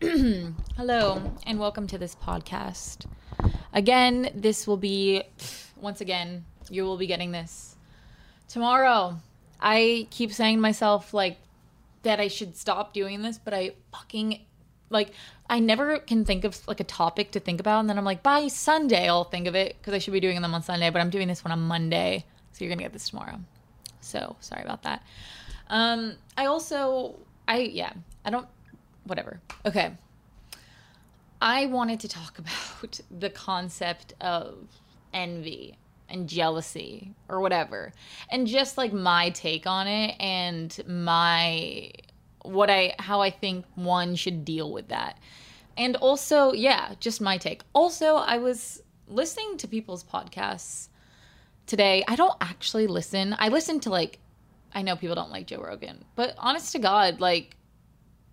Hello, and welcome to this podcast. Again, this will be, once again, you will be getting this tomorrow. I keep saying to myself, like, that I should stop doing this, but I fucking, like, I never can think of, like, a topic to think about. And then I'm like, by Sunday, I'll think of it because I should be doing them on Sunday, but I'm doing this one on Monday. So you're going to get this tomorrow. So sorry about that. Um, I also, I, yeah, I don't, whatever. Okay. I wanted to talk about the concept of envy and jealousy or whatever. And just like my take on it and my what I how I think one should deal with that. And also, yeah, just my take. Also, I was listening to people's podcasts today. I don't actually listen. I listen to like I know people don't like Joe Rogan, but honest to God, like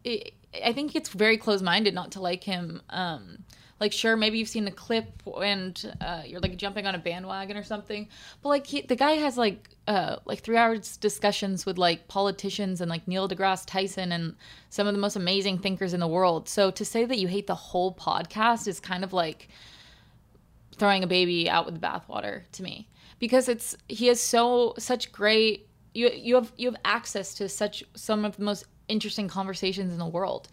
it, I think it's very close minded not to like him. Um, like, sure, maybe you've seen the clip and uh, you're like jumping on a bandwagon or something, but like he, the guy has like uh, like three hours discussions with like politicians and like Neil deGrasse Tyson and some of the most amazing thinkers in the world. So to say that you hate the whole podcast is kind of like throwing a baby out with the bathwater to me because it's he has so such great you you have you have access to such some of the most interesting conversations in the world.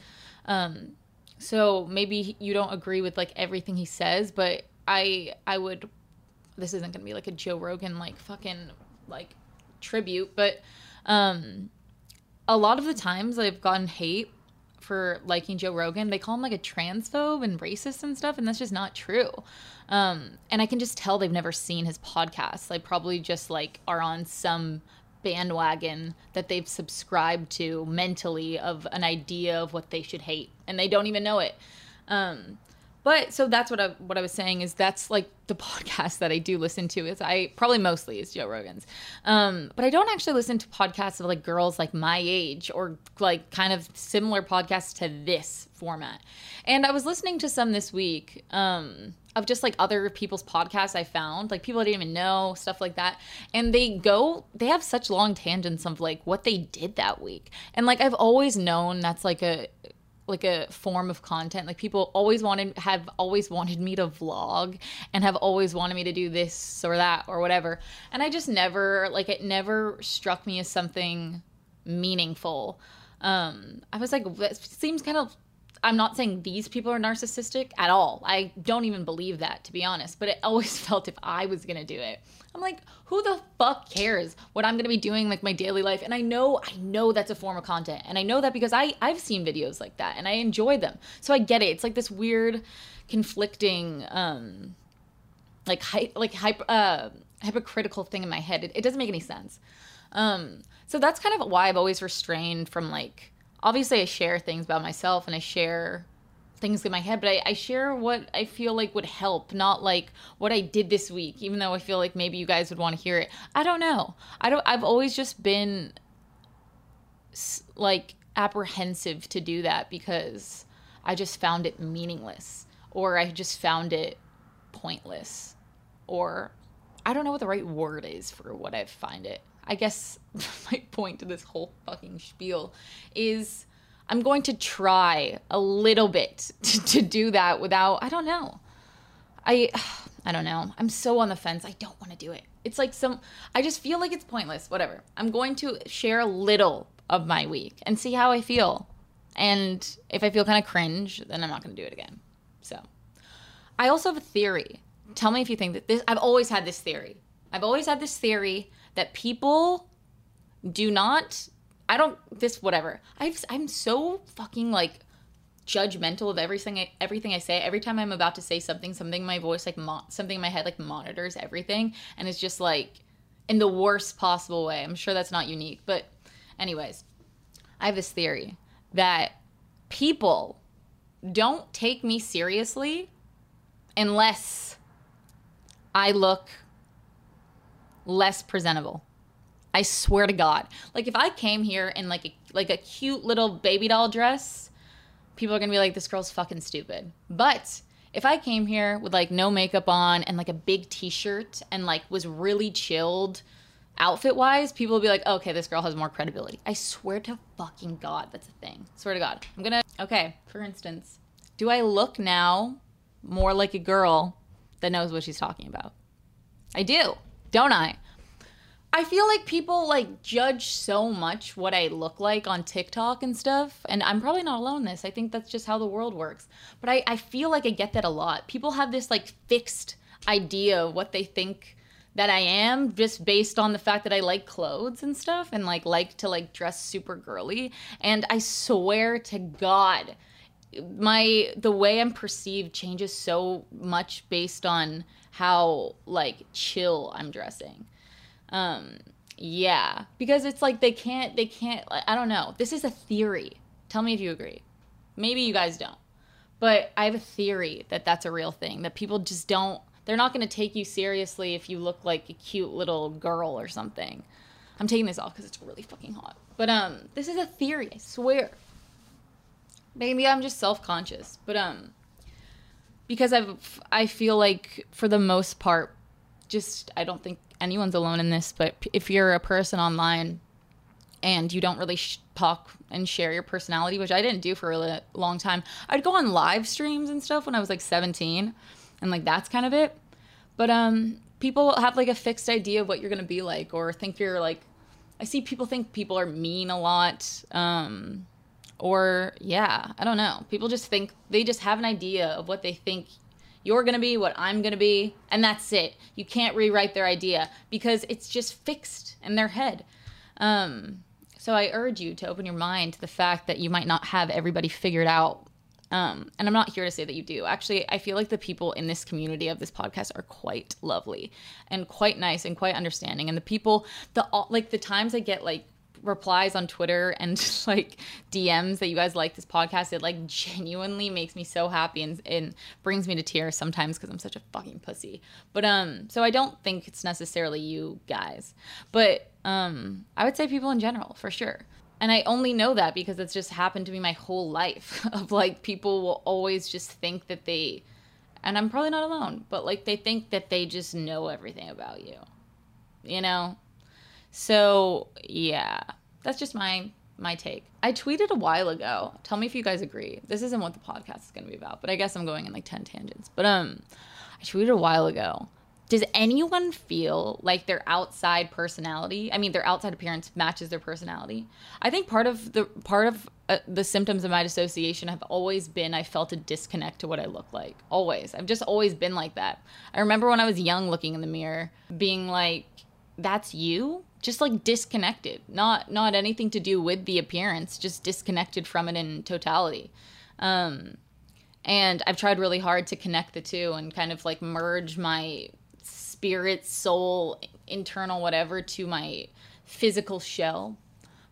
Um, so maybe you don't agree with like everything he says, but I I would. This isn't gonna be like a Joe Rogan like fucking like tribute, but um, a lot of the times I've gotten hate for liking Joe Rogan. They call him like a transphobe and racist and stuff, and that's just not true. Um, and I can just tell they've never seen his podcast. They probably just like are on some bandwagon that they've subscribed to mentally of an idea of what they should hate and they don't even know it um, but so that's what I what I was saying is that's like the podcast that I do listen to is I probably mostly is Joe Rogan's. Um, but I don't actually listen to podcasts of like girls like my age or like kind of similar podcasts to this format. And I was listening to some this week. Um, of just like other people's podcasts I found, like people I didn't even know, stuff like that. And they go, they have such long tangents of like what they did that week. And like I've always known that's like a like a form of content. Like people always wanted have always wanted me to vlog and have always wanted me to do this or that or whatever. And I just never like it never struck me as something meaningful. Um I was like it seems kind of I'm not saying these people are narcissistic at all. I don't even believe that, to be honest. But it always felt if I was gonna do it, I'm like, who the fuck cares what I'm gonna be doing like my daily life? And I know, I know that's a form of content, and I know that because I I've seen videos like that and I enjoy them. So I get it. It's like this weird, conflicting, um, like hy- like hyper uh, hypocritical thing in my head. It, it doesn't make any sense. Um, so that's kind of why I've always restrained from like obviously I share things about myself and I share things in my head, but I, I, share what I feel like would help, not like what I did this week, even though I feel like maybe you guys would want to hear it. I don't know. I don't, I've always just been like apprehensive to do that because I just found it meaningless or I just found it pointless or I don't know what the right word is for what I find it. I guess my point to this whole fucking spiel is I'm going to try a little bit to, to do that without, I don't know. I, I don't know. I'm so on the fence. I don't want to do it. It's like some, I just feel like it's pointless. Whatever. I'm going to share a little of my week and see how I feel. And if I feel kind of cringe, then I'm not going to do it again. So, I also have a theory. Tell me if you think that this, I've always had this theory. I've always had this theory that people do not I don't this whatever. I've I'm so fucking like judgmental of everything I, everything I say. Every time I'm about to say something, something in my voice like mo- something in my head like monitors everything and it's just like in the worst possible way. I'm sure that's not unique, but anyways, I have this theory that people don't take me seriously unless I look less presentable. I swear to God. Like if I came here in like a like a cute little baby doll dress, people are gonna be like, this girl's fucking stupid. But if I came here with like no makeup on and like a big t-shirt and like was really chilled, outfit wise, people will be like, okay, this girl has more credibility. I swear to fucking God, that's a thing. Swear to God. I'm gonna, okay, for instance, do I look now more like a girl that knows what she's talking about? I do, don't I? I feel like people like judge so much what I look like on TikTok and stuff. And I'm probably not alone in this. I think that's just how the world works. But I, I feel like I get that a lot. People have this like fixed idea of what they think that I am just based on the fact that I like clothes and stuff and like like to like dress super girly. And I swear to God, my the way I'm perceived changes so much based on how like chill I'm dressing. Um, yeah, because it's like they can't, they can't, I don't know. This is a theory. Tell me if you agree. Maybe you guys don't. But I have a theory that that's a real thing, that people just don't, they're not going to take you seriously if you look like a cute little girl or something. I'm taking this off because it's really fucking hot. But um, this is a theory, I swear. Maybe I'm just self-conscious, but um, because I've I feel like for the most part, just I don't think anyone's alone in this, but if you're a person online and you don't really sh- talk and share your personality, which I didn't do for a really long time, I'd go on live streams and stuff when I was like 17, and like that's kind of it. But um, people have like a fixed idea of what you're gonna be like, or think you're like. I see people think people are mean a lot. Um, or yeah, I don't know. People just think they just have an idea of what they think you're going to be what I'm going to be, and that's it. You can't rewrite their idea because it's just fixed in their head. Um, so I urge you to open your mind to the fact that you might not have everybody figured out. Um, and I'm not here to say that you do. Actually, I feel like the people in this community of this podcast are quite lovely and quite nice and quite understanding. And the people, the like the times I get like replies on Twitter and like DMs that you guys like this podcast, it like genuinely makes me so happy and, and brings me to tears sometimes because I'm such a fucking pussy. But um, so I don't think it's necessarily you guys, but um, I would say people in general for sure. And I only know that because it's just happened to me my whole life of like people will always just think that they, and I'm probably not alone, but like they think that they just know everything about you, you know? So yeah, that's just my my take. I tweeted a while ago. Tell me if you guys agree. This isn't what the podcast is going to be about, but I guess I'm going in like 10 tangents. But um I tweeted a while ago. Does anyone feel like their outside personality, I mean their outside appearance matches their personality? I think part of the part of uh, the symptoms of my dissociation have always been I felt a disconnect to what I look like. Always. I've just always been like that. I remember when I was young looking in the mirror being like that's you just like disconnected. Not not anything to do with the appearance just disconnected from it in totality. Um and i've tried really hard to connect the two and kind of like merge my spirit soul internal whatever to my physical shell.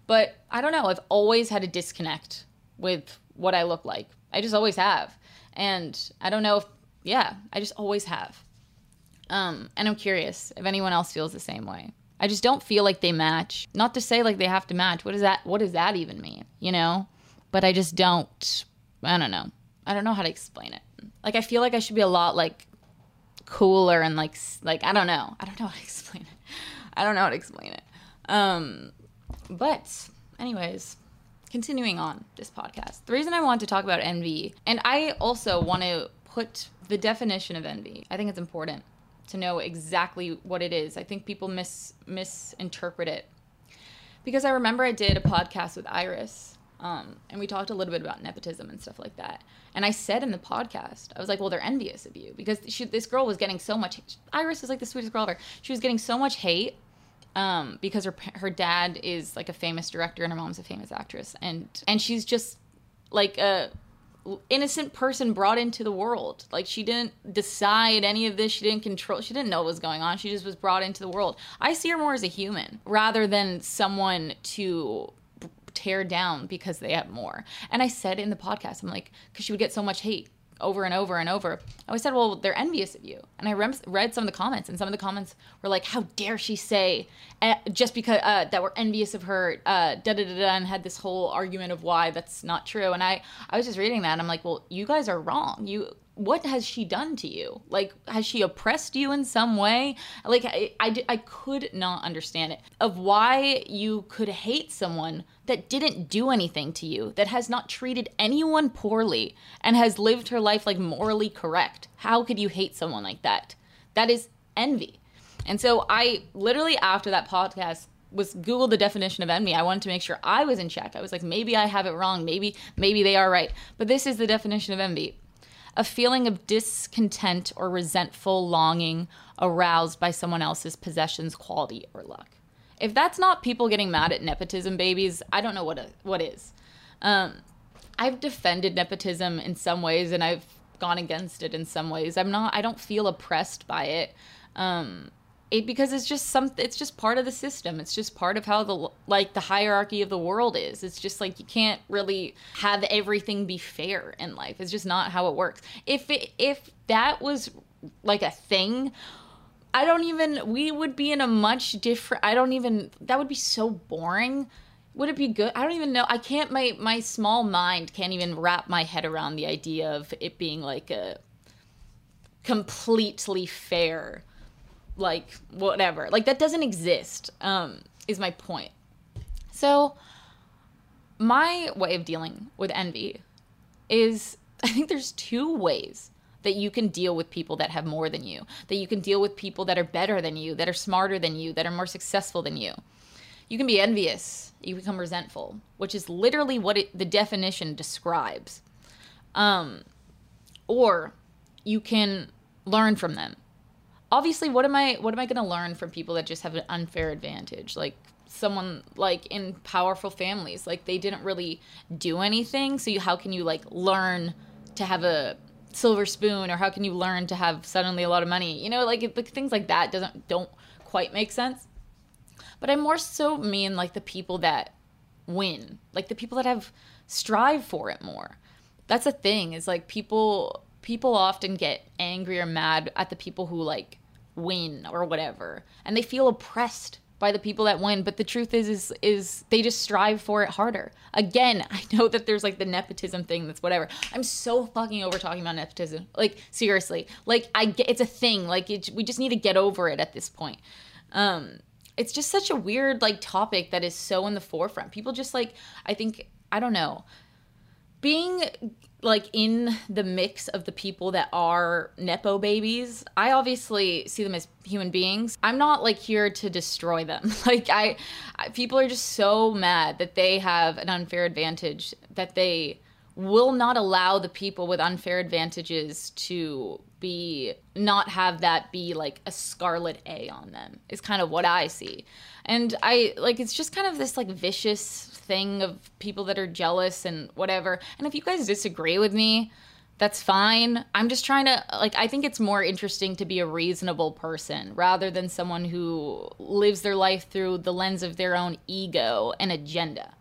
But i don't know i've always had a disconnect with what i look like. I just always have. And i don't know if yeah i just always have. Um and i'm curious if anyone else feels the same way I just don't feel like they match. Not to say like they have to match. What does that what does that even mean? You know? But I just don't I don't know. I don't know how to explain it. Like I feel like I should be a lot like cooler and like like I don't know. I don't know how to explain it. I don't know how to explain it. Um but anyways, continuing on this podcast. The reason I want to talk about envy and I also want to put the definition of envy. I think it's important to know exactly what it is. I think people mis misinterpret it. Because I remember I did a podcast with Iris, um, and we talked a little bit about nepotism and stuff like that. And I said in the podcast, I was like, "Well, they're envious of you because she, this girl was getting so much. Iris is like the sweetest girl ever. She was getting so much hate um, because her her dad is like a famous director and her mom's a famous actress, and and she's just like a innocent person brought into the world. Like she didn't decide any of this. She didn't control. She didn't know what was going on. She just was brought into the world. I see her more as a human rather than someone to tear down because they have more. And I said in the podcast, I'm like, because she would get so much hate over and over and over. I always said, well, they're envious of you. And I rem- read some of the comments, and some of the comments were like, how dare she say uh, just because uh, that we're envious of her, uh, da da da da, and had this whole argument of why that's not true. And I, I was just reading that, and I'm like, well, you guys are wrong. You what has she done to you? Like, has she oppressed you in some way? Like, I, I, I could not understand it of why you could hate someone that didn't do anything to you, that has not treated anyone poorly, and has lived her life like morally correct. How could you hate someone like that? That is envy. And so I literally, after that podcast, was Google the definition of envy. I wanted to make sure I was in check. I was like, maybe I have it wrong. Maybe, maybe they are right. But this is the definition of envy a feeling of discontent or resentful longing aroused by someone else's possessions, quality, or luck. If that's not people getting mad at nepotism babies, I don't know what what is. Um, I've defended nepotism in some ways, and I've gone against it in some ways. I'm not. I don't feel oppressed by it. Um, it because it's just some it's just part of the system. It's just part of how the like the hierarchy of the world is. It's just like you can't really have everything be fair in life. It's just not how it works. If it, if that was like a thing i don't even we would be in a much different i don't even that would be so boring. Would it be good? I don't even know. I can't my my small mind can't even wrap my head around the idea of it being like a completely fair like whatever. Like that doesn't exist um is my point. So my way of dealing with envy is i think there's two ways that you can deal with people that have more than you that you can deal with people that are better than you that are smarter than you that are more successful than you. You can be envious you become resentful which is literally what it, the definition describes. Um or you can learn from them obviously what am i what am i going to learn from people that just have an unfair advantage? Like someone like in powerful families like they didn't really do anything so you, how can you like learn to have a silver spoon or how can you learn to have suddenly a lot of money? You know like it, things like that doesn't don't quite make sense. But i more so mean like the people that win like the people that have strive for it more. That's a thing is like people people often get angry or mad at the people who like win or whatever. And they feel oppressed by the people that win but the truth is is is they just strive for it harder. Again i know that there's like the nepotism thing that's whatever. I'm so fucking over talking about nepotism. Like seriously. Like i get it's a thing. Like it, we just need to get over it at this point. Um it's just such a weird like topic that is so in the forefront. People just like i think i don't know. Being like in the mix of the people that are nepo babies i obviously see them as human beings. I'm not like here to destroy them. Like I, I, people are just so mad that they have an unfair advantage that they will not allow the people with unfair advantages to be not have that be like a scarlet a on them is kind of what i see. And i like it's just kind of this like vicious thing of people that are jealous and whatever. And if you guys disagree with me, that's fine. I'm just trying to like I think it's more interesting to be a reasonable person rather than someone who lives their life through the lens of their own ego and agenda.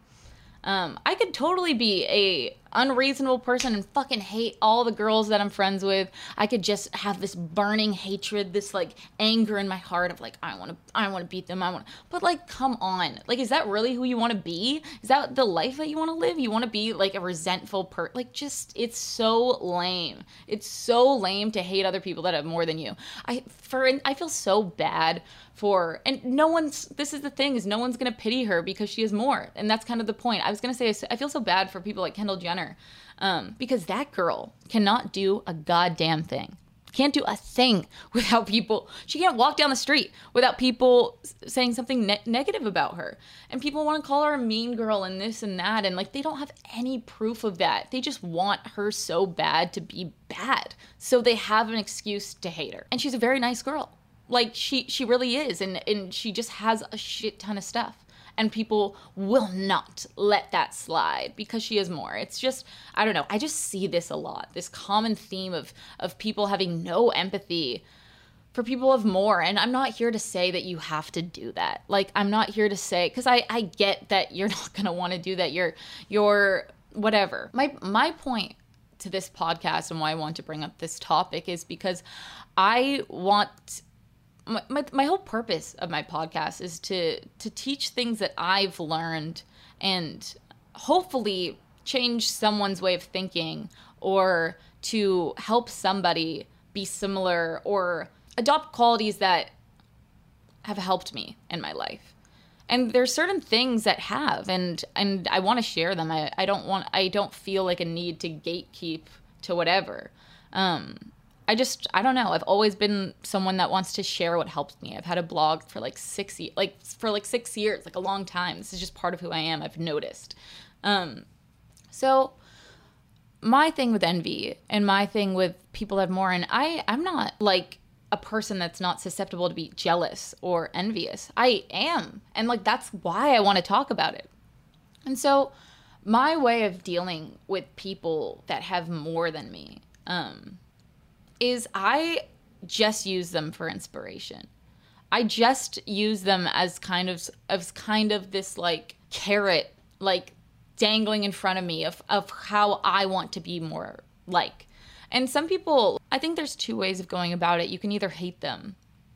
Um, I could totally be a unreasonable person and fucking hate all the girls that I'm friends with. I could just have this burning hatred, this like anger in my heart of like I want to I want to beat them. I want to. But like come on. Like is that really who you want to be? Is that the life that you want to live? You want to be like a resentful per like just it's so lame. It's so lame to hate other people that have more than you. I for I feel so bad for and no one's this is the thing is no one's gonna pity her because she has more and that's kind of the point i was gonna say i feel so bad for people like kendall jenner um, because that girl cannot do a goddamn thing. Can't do a thing without people she can't walk down the street without people saying something ne- negative about her. And people want to call her a mean girl and this and that and like they don't have any proof of that. They just want her so bad to be bad. So they have an excuse to hate her. And she's a very nice girl. Like she she really is and and she just has a shit ton of stuff and people will not let that slide because she is more. It's just i don't know i just see this a lot this common theme of of people having no empathy for people of more and i'm not here to say that you have to do that. Like i'm not here to say because i i get that you're not going to want to do that you're you're whatever. My my point to this podcast and why i want to bring up this topic is because i want my, my, whole purpose of my podcast is to to teach things that I've learned and hopefully change someone's way of thinking or to help somebody be similar or adopt qualities that have helped me in my life. And there's certain things that have and and i want to share them. I, I don't want i don't feel like a need to gatekeep to whatever. Um i just i don't know i've always been someone that wants to share what helps me i've had a blog for like six years like for like six years like a long time this is just part of who i am i've noticed um so my thing with envy and my thing with people that have more and i i'm not like a person that's not susceptible to be jealous or envious. I am. And like that's why I want to talk about it. And so my way of dealing with people that have more than me um, is I just use them for inspiration. I just use them as kind of as kind of this like carrot like dangling in front of me of, of how I want to be more like. And some people, I think there's two ways of going about it. You can either hate them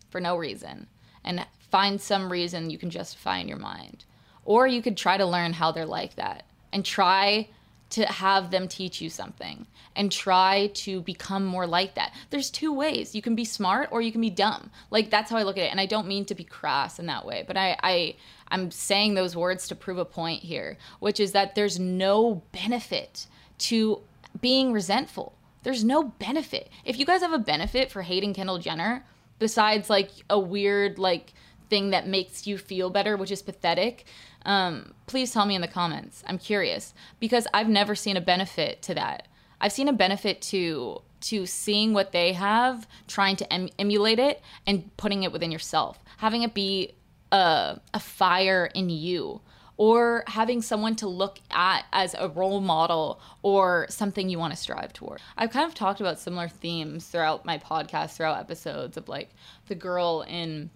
for no reason and find some reason you can justify in your mind, or you could try to learn how they're like that and try to have them teach you something and try to become more like that. There's two ways. You can be smart or you can be dumb. Like that's how I look at it. And I don't mean to be crass in that way, but I, I I'm saying those words to prove a point here, which is that there's no benefit to being resentful. There's no benefit. If you guys have a benefit for hating Kendall Jenner, besides like a weird like thing that makes you feel better, which is pathetic, um, please tell me in the comments. I'm curious because I've never seen a benefit to that. I've seen a benefit to to seeing what they have, trying to em- emulate it, and putting it within yourself, having it be a, a fire in you or having someone to look at as a role model or something you want to strive toward. I've kind of talked about similar themes throughout my podcast, throughout episodes of like the girl in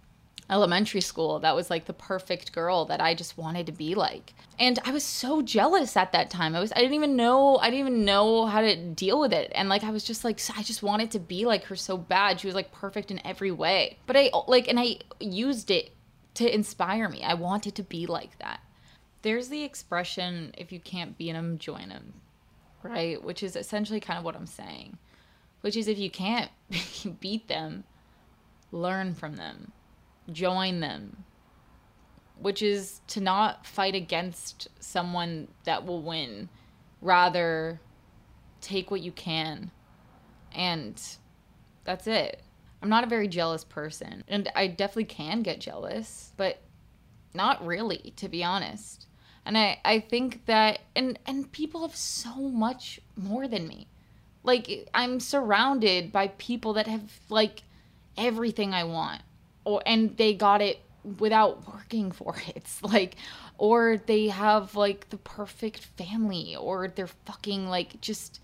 elementary school that was like the perfect girl that I just wanted to be like. And I was so jealous at that time. I was I didn't even know I didn't even know how to deal with it. And like I was just like I just wanted to be like her so bad. She was like perfect in every way. But I like and I used it to inspire me. I wanted to be like that there's the expression if you can't beat them join them right which is essentially kind of what i'm saying which is if you can't beat them learn from them join them which is to not fight against someone that will win. Rather take what you can and that's it. I'm not a very jealous person and i definitely can get jealous but not really to be honest. And I, I think that and and people have so much more than me. Like i'm surrounded by people that have like everything i want or and they got it without working for it. Like or they have like the perfect family or they're fucking like just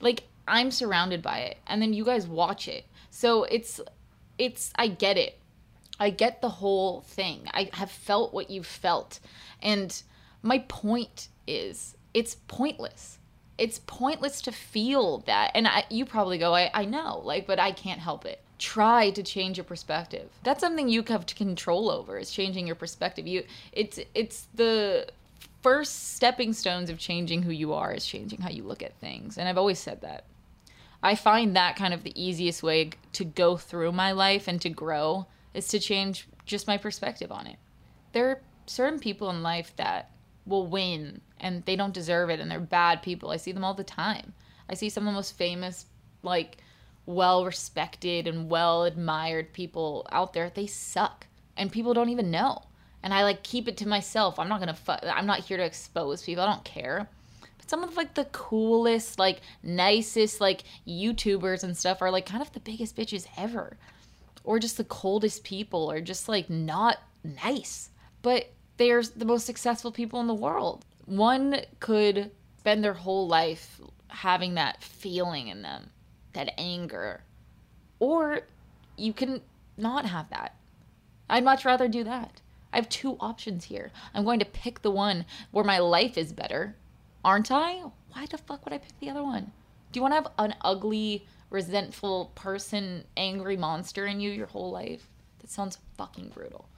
like i'm surrounded by it and then you guys watch it. So it's it's i get it. I get the whole thing. I have felt what you've felt. And my point is it's pointless. It's pointless to feel that. And I, you probably go I, I know like but i can't help it try to change your perspective. That's something you have to control over is changing your perspective. You it's it's the first stepping stones of changing who you are is changing how you look at things. And i've always said that. I find that kind of the easiest way to go through my life and to grow is to change just my perspective on it. There are certain people in life that will win and they don't deserve it and they're bad people. I see them all the time. I see some of the most famous, like, well respected and well admired people out there. They suck and people don't even know. And I like keep it to myself. I'm not gonna. Fu- I'm not here to expose people. I don't care. But some of like the coolest, like nicest, like YouTubers and stuff are like kind of the biggest bitches ever, or just the coldest people, or just like not nice. But they're the most successful people in the world. One could spend their whole life having that feeling in them, that anger. Or you can not have that. I'd much rather do that. I have two options here. I'm going to pick the one where my life is better, aren't I? Why the fuck would I pick the other one? Do you want to have an ugly, resentful person, angry monster in you your whole life? That sounds fucking brutal.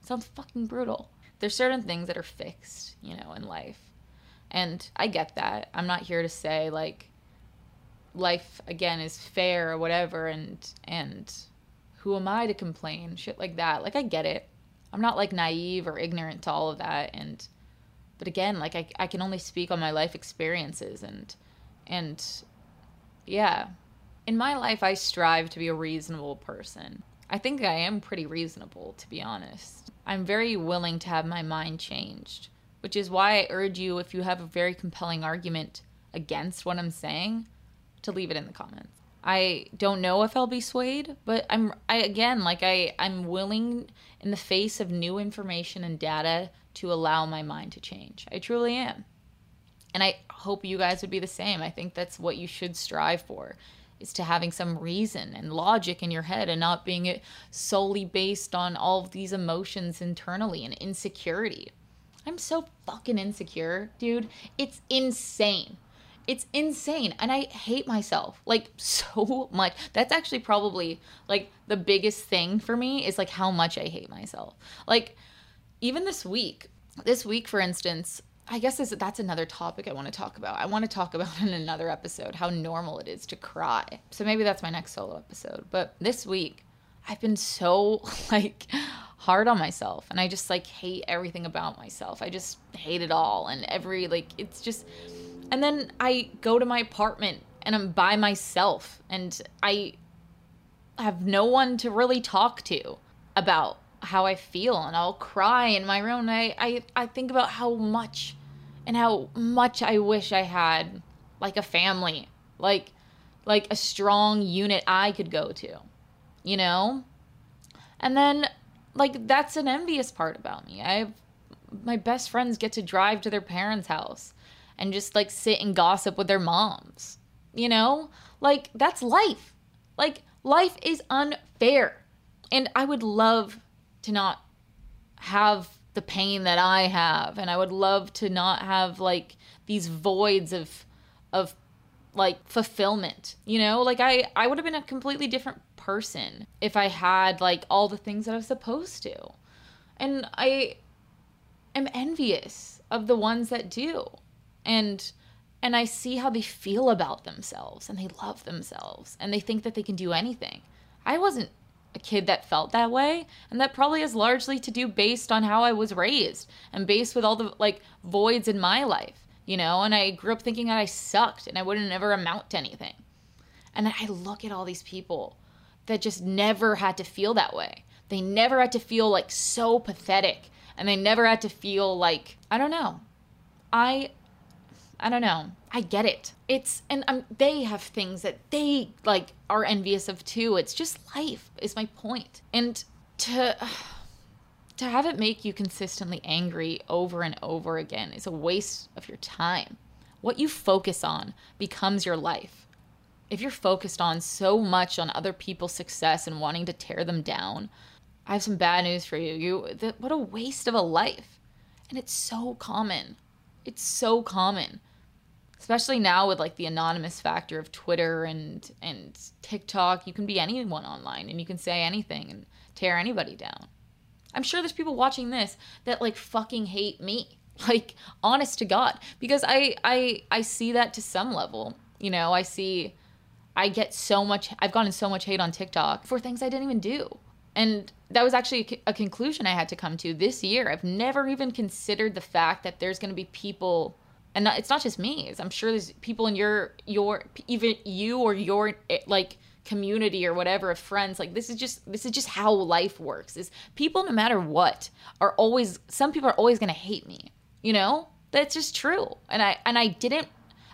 It sounds fucking brutal there's certain things that are fixed, you know, in life. And I get that. I'm not here to say like life again is fair or whatever and and who am I to complain? Shit like that. Like I get it. I'm not like naive or ignorant to all of that and but again, like I I can only speak on my life experiences and and yeah. In my life I strive to be a reasonable person. I think I am pretty reasonable to be honest. I'm very willing to have my mind changed, which is why I urge you if you have a very compelling argument against what I'm saying to leave it in the comments. I don't know if I'll be swayed, but I'm I again like I I'm willing in the face of new information and data to allow my mind to change. I truly am. And I hope you guys would be the same. I think that's what you should strive for is to having some reason and logic in your head and not being solely based on all of these emotions internally and insecurity. I'm so fucking insecure, dude. It's insane. It's insane. And I hate myself like so much. That's actually probably like the biggest thing for me is like how much I hate myself. Like even this week, this week for instance, I guess this, that's another topic I want to talk about. I want to talk about in another episode how normal it is to cry. So maybe that's my next solo episode. But this week, I've been so like hard on myself and I just like hate everything about myself. I just hate it all and every like it's just and then I go to my apartment and I'm by myself and I have no one to really talk to about how I feel and I'll cry in my room. I, I, I think about how much and how much I wish I had like a family, like like a strong unit I could go to, you know? And then like that's an envious part about me. I have my best friends get to drive to their parents' house and just like sit and gossip with their moms. You know? Like that's life. Like life is unfair. And I would love to not have the pain that I have and I would love to not have like these voids of of like fulfillment. You know? Like I I would have been a completely different person if I had like all the things that I was supposed to. And I am envious of the ones that do and and I see how they feel about themselves and they love themselves and they think that they can do anything. I wasn't a kid that felt that way and that probably has largely to do based on how I was raised and based with all the like voids in my life, you know, and I grew up thinking that I sucked and I wouldn't ever amount to anything. And I look at all these people that just never had to feel that way. They never had to feel like so pathetic and they never had to feel like I don't know. I I don't know. I get it. It's and um, they have things that they like are envious of too. It's just life is my point. And to to have it make you consistently angry over and over again is a waste of your time. What you focus on becomes your life. If you're focused on so much on other people's success and wanting to tear them down, I have some bad news for you. You th- what a waste of a life. And it's so common. It's so common especially now with like the anonymous factor of Twitter and and TikTok, you can be anyone online and you can say anything and tear anybody down. I'm sure there's people watching this that like fucking hate me. Like honest to god because I I I see that to some level. You know, I see I get so much I've gotten so much hate on TikTok for things I didn't even do. And that was actually a conclusion I had to come to this year. I've never even considered the fact that there's going to be people and it's not just me. I'm sure there's people in your your even you or your eh, like community or whatever of friends like this is just this is just how life works is people no matter what are always some people are always going to hate me you know that's just true and i and i didn't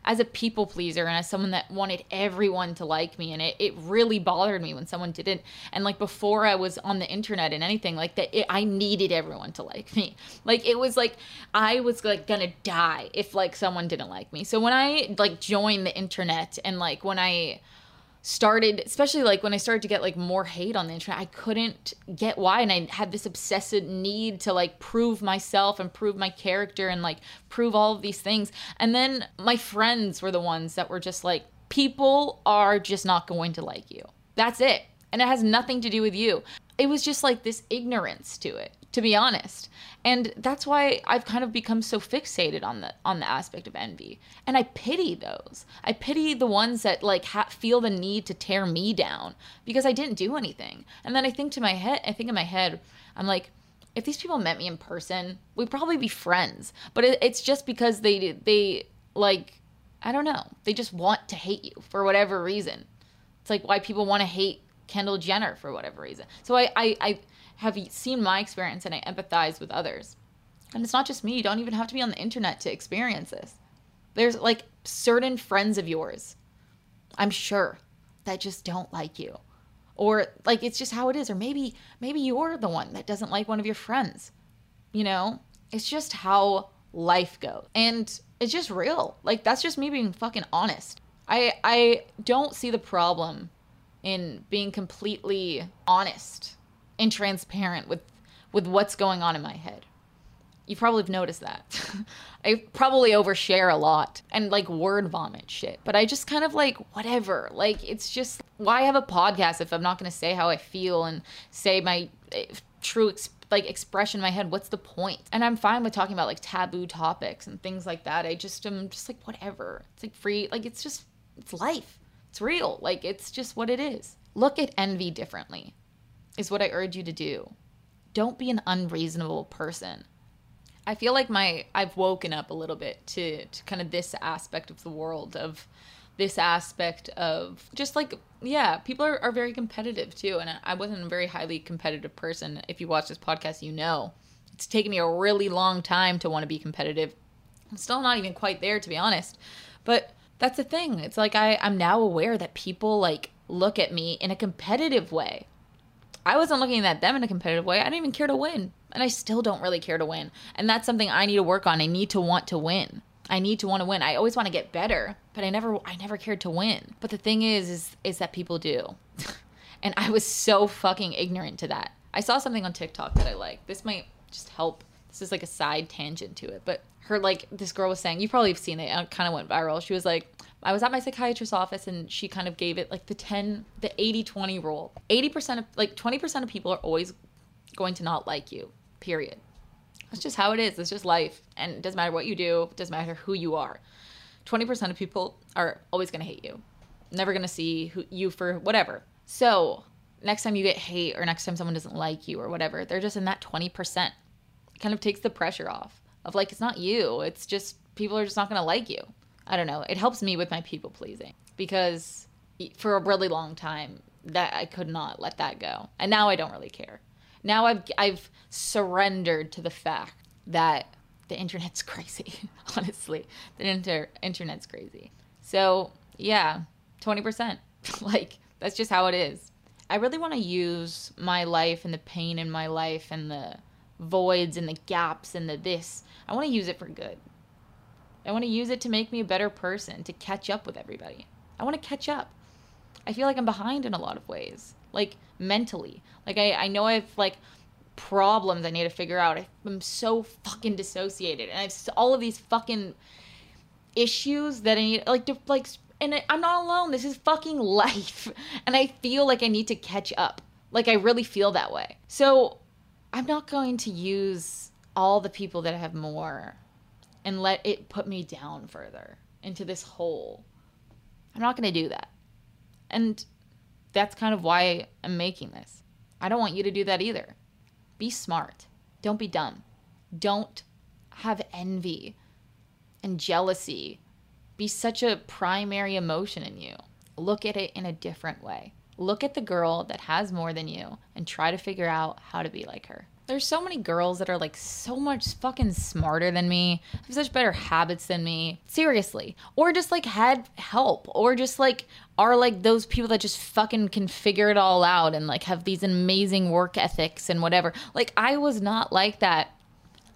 as a people pleaser and as someone that wanted everyone to like me and it, it really bothered me when someone didn't. And like before i was on the internet and anything like that it, i needed everyone to like me. Like it was like i was like gonna die if like someone didn't like me. So when i like joined the internet and like when i started especially like when i started to get like more hate on the internet i couldn't get why and i had this obsessive need to like prove myself and prove my character and like prove all of these things. And then my friends were the ones that were just like people are just not going to like you. That's it. And it has nothing to do with you. It was just like this ignorance to it to be honest. And that's why I've kind of become so fixated on the on the aspect of envy. And I pity those. I pity the ones that like ha- feel the need to tear me down because I didn't do anything. And then I think to my head, I think in my head, I'm like, if these people met me in person, we'd probably be friends. But it, it's just because they they like I don't know. They just want to hate you for whatever reason. It's like why people want to hate Kendall Jenner for whatever reason. So I, I, I have seen my experience and I empathize with others. And it's not just me. You don't even have to be on the internet to experience this. There's like certain friends of yours, I'm sure, that just don't like you. Or like it's just how it is. Or maybe maybe you're the one that doesn't like one of your friends. You know? It's just how life goes. And it's just real. Like that's just me being fucking honest. I I don't see the problem in being completely honest and transparent with with what's going on in my head. You probably have noticed that. I probably overshare a lot and like word vomit shit, but I just kind of like whatever. Like it's just why have a podcast if I'm not going to say how I feel and say my eh, true like expression in my head? What's the point? And I'm fine with talking about like taboo topics and things like that. I just am just like whatever. It's like free. Like it's just it's life. It's real. Like it's just what it is. Look at envy differently, is what I urge you to do. Don't be an unreasonable person. I feel like my I've woken up a little bit to, to kind of this aspect of the world of this aspect of just like yeah people are, are very competitive too and i wasn't a very highly competitive person if you watch this podcast you know it's taken me a really long time to want to be competitive i'm still not even quite there to be honest but that's the thing. It's like I, I'm now aware that people like look at me in a competitive way. I wasn't looking at them in a competitive way. I didn't even care to win. And I still don't really care to win. And that's something I need to work on. I need to want to win. I need to want to win. I always want to get better, but I never I never cared to win. But the thing is is is that people do. and I was so fucking ignorant to that. I saw something on TikTok that I like. This might just help. This is like a side tangent to it, but her like this girl was saying you probably have seen it uh, it kind of went viral she was like i was at my psychiatrist's office and she kind of gave it like the 10 the 80 20 rule. 80% of like 20% of people are always going to not like you period. That's just how it is. It's just life. And it doesn't matter what you do. It doesn't matter who you are. 20% of people are always going to hate you. Never going to see who, you for whatever. So next time you get hate or next time someone doesn't like you or whatever they're just in that 20% it kind of takes the pressure off of like it's not you. It's just people are just not going to like you i don't know. It helps me with my people pleasing because for a really long time that i could not let that go. And now i don't really care. Now i've i've surrendered to the fact that the internet's crazy honestly. The inter- internet's crazy. So yeah 20% like that's just how it is. I really want to use my life and the pain in my life and the voids and the gaps and the this. I want to use it for good. I want to use it to make me a better person, to catch up with everybody. I want to catch up. I feel like I'm behind in a lot of ways, like mentally. Like I, I know I have like problems I need to figure out. I'm so fucking dissociated, and I have all of these fucking issues that I need, like, to, like, and I, I'm not alone. This is fucking life, and I feel like I need to catch up. Like I really feel that way. So I'm not going to use all the people that have more and let it put me down further into this hole. I'm not going to do that. And that's kind of why I'm making this. I don't want you to do that either. Be smart. Don't be dumb. Don't have envy and jealousy be such a primary emotion in you. Look at it in a different way look at the girl that has more than you and try to figure out how to be like her. There's so many girls that are like so much fucking smarter than me, have such better habits than me. Seriously. Or just like had help, or just like are like those people that just fucking can figure it all out and like have these amazing work ethics and whatever. Like, I was not like that.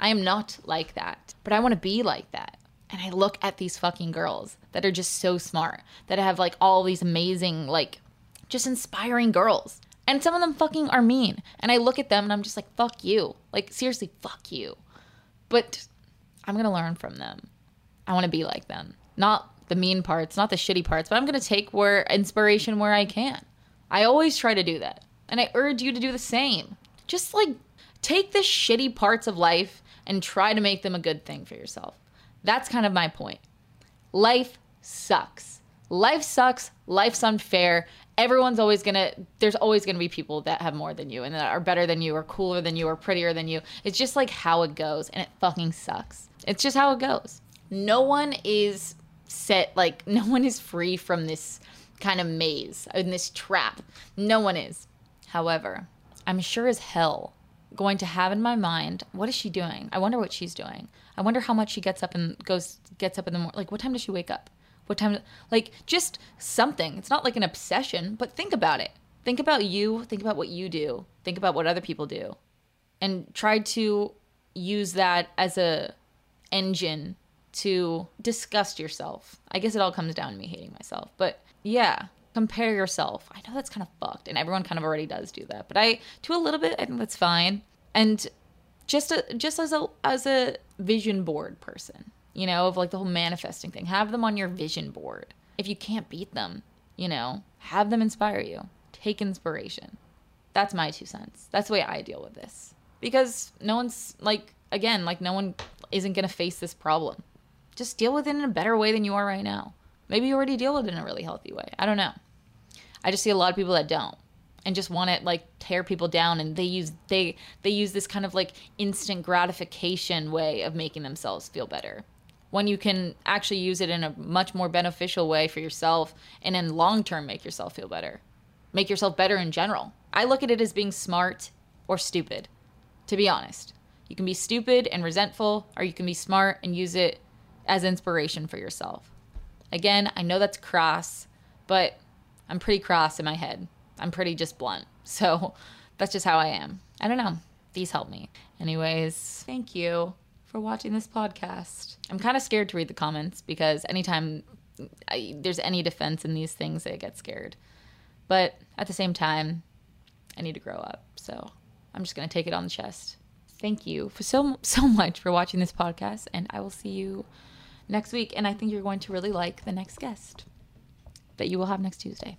I am not like that, but I want to be like that. And I look at these fucking girls that are just so smart, that have like all these amazing, like, just inspiring girls. And some of them fucking are mean. And I look at them and I'm just like, fuck you. Like, seriously, fuck you. But I'm going to learn from them. I want to be like them. Not the mean parts, not the shitty parts, but I'm going to take where inspiration where I can. I always try to do that. And I urge you to do the same. Just like take the shitty parts of life and try to make them a good thing for yourself. That's kind of my point. Life sucks. Life sucks. Life's unfair. Everyone's always gonna, there's always gonna be people that have more than you and that are better than you or cooler than you or prettier than you. It's just like how it goes and it fucking sucks. It's just how it goes. No one is set, like, no one is free from this kind of maze, in this trap. No one is. However, I'm sure as hell going to have in my mind what is she doing i wonder what she's doing i wonder how much she gets up and goes gets up in the morning like what time does she wake up what time like just something it's not like an obsession but think about it think about you think about what you do think about what other people do and try to use that as a engine to disgust yourself i guess it all comes down to me hating myself but yeah compare yourself. I know that's kind of fucked, and everyone kind of already does do that, but I to a little bit. I think that's fine. And just a, just as a as a vision board person, you know, of like the whole manifesting thing, have them on your vision board. If you can't beat them, you know, have them inspire you. Take inspiration. That's my two cents. That's the way I deal with this because no one's like again like no one isn't gonna face this problem. Just deal with it in a better way than you are right now. Maybe you already deal with it in a really healthy way. I don't know. I just see a lot of people that don't and just want to like tear people down and they use they they use this kind of like instant gratification way of making themselves feel better when you can actually use it in a much more beneficial way for yourself and in long term make yourself feel better make yourself better in general i look at it as being smart or stupid to be honest you can be stupid and resentful or you can be smart and use it as inspiration for yourself Again, I know that's cross, but I'm pretty cross in my head. I'm pretty just blunt. So that's just how I am. I don't know. These help me. Anyways, thank you for watching this podcast. I'm kind of scared to read the comments because anytime I, there's any defense in these things, I get scared. But at the same time, I need to grow up. So I'm just going to take it on the chest. Thank you for so so much for watching this podcast and I will see you next week. And I think you're going to really like the next guest that you will have next Tuesday.